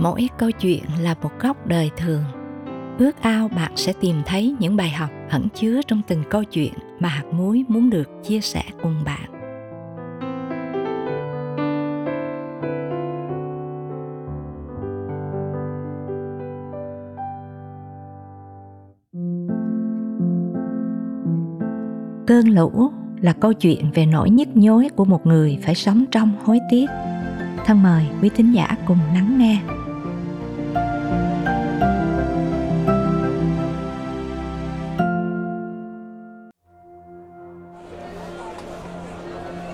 mỗi câu chuyện là một góc đời thường. Ước ao bạn sẽ tìm thấy những bài học ẩn chứa trong từng câu chuyện mà hạt muối muốn được chia sẻ cùng bạn. Cơn lũ là câu chuyện về nỗi nhức nhối của một người phải sống trong hối tiếc. Thân mời quý thính giả cùng lắng nghe.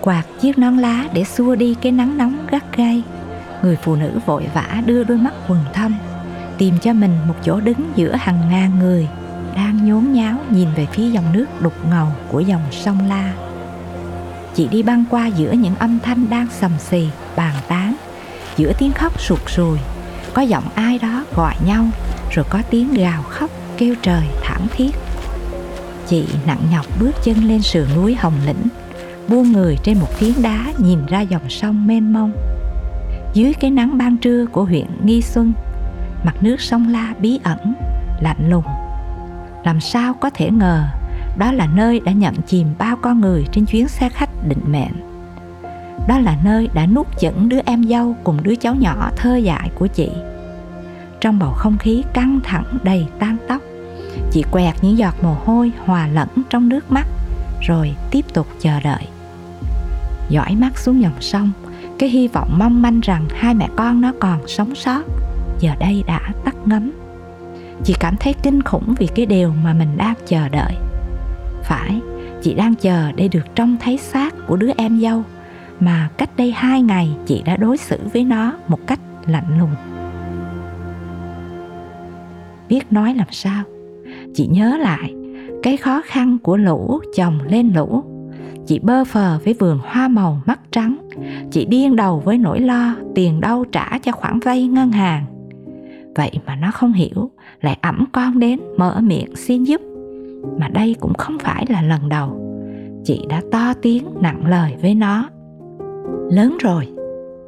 Quạt chiếc nón lá để xua đi cái nắng nóng gắt gay người phụ nữ vội vã đưa đôi mắt quần thâm tìm cho mình một chỗ đứng giữa hàng ngàn người đang nhốn nháo nhìn về phía dòng nước đục ngầu của dòng sông La. Chị đi băng qua giữa những âm thanh đang sầm xì, bàn tán, giữa tiếng khóc sụt sùi, có giọng ai đó gọi nhau, rồi có tiếng gào khóc kêu trời thảm thiết. Chị nặng nhọc bước chân lên sườn núi Hồng Lĩnh, buông người trên một phiến đá nhìn ra dòng sông mênh mông. Dưới cái nắng ban trưa của huyện Nghi Xuân, mặt nước sông La bí ẩn, lạnh lùng. Làm sao có thể ngờ đó là nơi đã nhận chìm bao con người trên chuyến xe khách định mệnh. Đó là nơi đã nuốt chửng đứa em dâu cùng đứa cháu nhỏ thơ dại của chị. Trong bầu không khí căng thẳng đầy tan tóc chị quẹt những giọt mồ hôi hòa lẫn trong nước mắt rồi tiếp tục chờ đợi dõi mắt xuống dòng sông. Cái hy vọng mong manh rằng hai mẹ con nó còn sống sót, giờ đây đã tắt ngấm. Chị cảm thấy kinh khủng vì cái điều mà mình đang chờ đợi. Phải, chị đang chờ để được trông thấy xác của đứa em dâu, mà cách đây hai ngày chị đã đối xử với nó một cách lạnh lùng. Biết nói làm sao? Chị nhớ lại, cái khó khăn của lũ chồng lên lũ chị bơ phờ với vườn hoa màu mắt trắng. Chị điên đầu với nỗi lo, tiền đâu trả cho khoản vay ngân hàng. Vậy mà nó không hiểu, lại ẵm con đến mở miệng xin giúp. Mà đây cũng không phải là lần đầu. Chị đã to tiếng nặng lời với nó. Lớn rồi,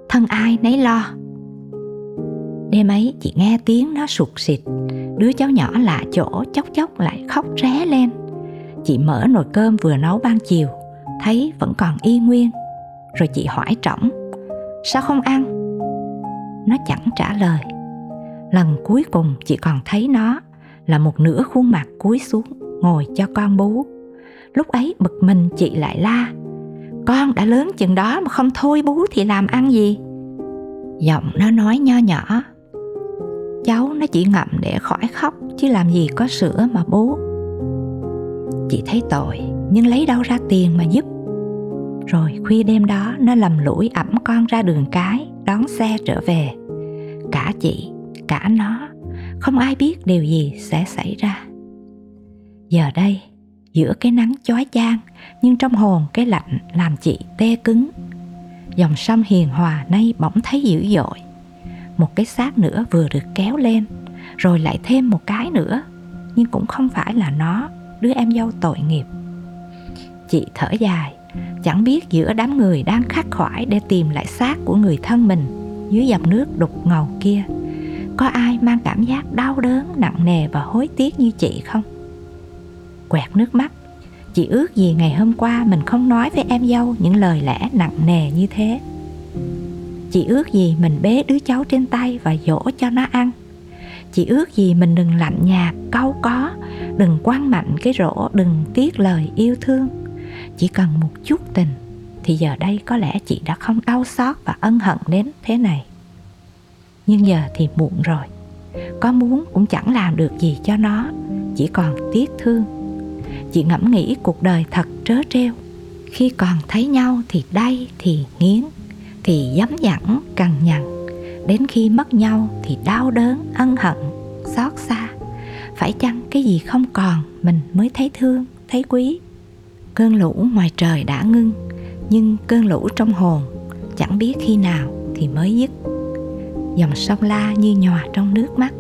thân ai nấy lo. Đêm ấy chị nghe tiếng nó sụt xịt đứa cháu nhỏ lạ chỗ chốc chốc lại khóc ré lên. Chị mở nồi cơm vừa nấu ban chiều thấy vẫn còn y nguyên. Rồi chị hỏi trỏng, sao không ăn? Nó chẳng trả lời. Lần cuối cùng chị còn thấy nó là một nửa khuôn mặt cúi xuống ngồi cho con bú. Lúc ấy bực mình chị lại la, con đã lớn chừng đó mà không thôi bú thì làm ăn gì? Giọng nó nói nho nhỏ, cháu nó chỉ ngậm để khỏi khóc chứ làm gì có sữa mà bú. Chị thấy tội nhưng lấy đâu ra tiền mà giúp? Rồi khuya đêm đó, nó lầm lũi ẩm con ra đường cái, đón xe trở về. Cả chị, cả nó, không ai biết điều gì sẽ xảy ra. Giờ đây, giữa cái nắng chói chang, nhưng trong hồn cái lạnh làm chị tê cứng. Dòng sông hiền hòa nay bỗng thấy dữ dội. Một cái xác nữa vừa được kéo lên, rồi lại thêm một cái nữa, nhưng cũng không phải là nó, đứa em dâu tội nghiệp chị thở dài. Chẳng biết giữa đám người đang khắc khoải để tìm lại xác của người thân mình dưới dòng nước đục ngầu kia, có ai mang cảm giác đau đớn, nặng nề và hối tiếc như chị không? Quẹt nước mắt. Chị ước gì ngày hôm qua mình không nói với em dâu những lời lẽ nặng nề như thế. Chị ước gì mình bế đứa cháu trên tay và dỗ cho nó ăn. Chị ước gì mình đừng lạnh nhạt, cau có, đừng quăng mạnh cái rổ, đừng tiếc lời yêu thương chỉ cần một chút tình, thì giờ đây có lẽ chị đã không đau xót và ân hận đến thế này. Nhưng giờ thì muộn rồi, có muốn cũng chẳng làm được gì cho nó, chỉ còn tiếc thương. Chị ngẫm nghĩ cuộc đời thật trớ trêu. Khi còn thấy nhau thì đay, thì nghiến, thì dấm dẳng cằn nhằn. Đến khi mất nhau thì đau đớn, ân hận, xót xa. Phải chăng cái gì không còn mình mới thấy thương, thấy quý? Cơn lũ ngoài trời đã ngưng, nhưng cơn lũ trong hồn chẳng biết khi nào thì mới dứt. Dòng sông la như nhòa trong nước mắt.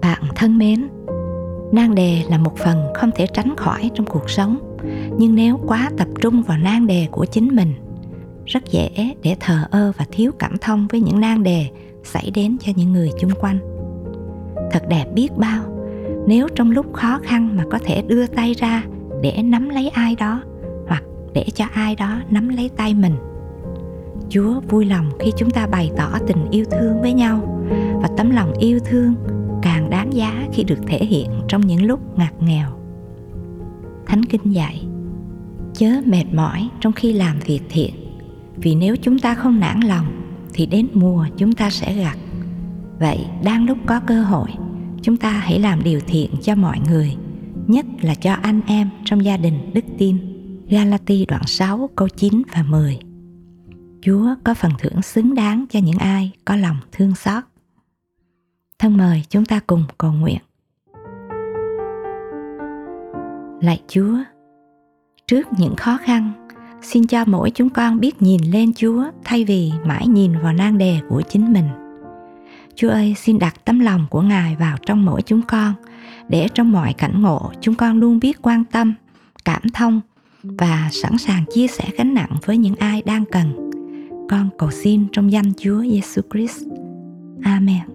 Bạn thân mến nan đề là một phần không thể tránh khỏi trong cuộc sống, nhưng nếu quá tập trung vào nan đề của chính mình, rất dễ để thờ ơ và thiếu cảm thông với những nan đề xảy đến cho những người chung quanh. Thật đẹp biết bao nếu trong lúc khó khăn mà có thể đưa tay ra để nắm lấy ai đó, hoặc để cho ai đó nắm lấy tay mình, chúa vui lòng khi chúng ta bày tỏ tình yêu thương với nhau. Và tấm lòng yêu thương càng đáng giá khi được thể hiện trong những lúc ngặt nghèo. Thánh kinh dạy, chớ mệt mỏi trong khi làm việc thiện, vì nếu chúng ta không nản lòng thì đến mùa chúng ta sẽ gặt. Vậy đang lúc có cơ hội chúng ta hãy làm điều thiện cho mọi người nhất là cho anh em trong gia đình đức tin Galati đoạn 6 câu 9 và 10 Chúa có phần thưởng xứng đáng cho những ai có lòng thương xót. Thân mời chúng ta cùng cầu nguyện. Lạy Chúa, trước những khó khăn, xin cho mỗi chúng con biết nhìn lên Chúa thay vì mãi nhìn vào nan đề của chính mình. Chúa ơi, xin đặt tấm lòng của Ngài vào trong mỗi chúng con, để trong mọi cảnh ngộ chúng con luôn biết quan tâm, cảm thông và sẵn sàng chia sẻ gánh nặng với những ai đang cần. Con cầu xin trong danh Chúa Giêsu Christ. Amen.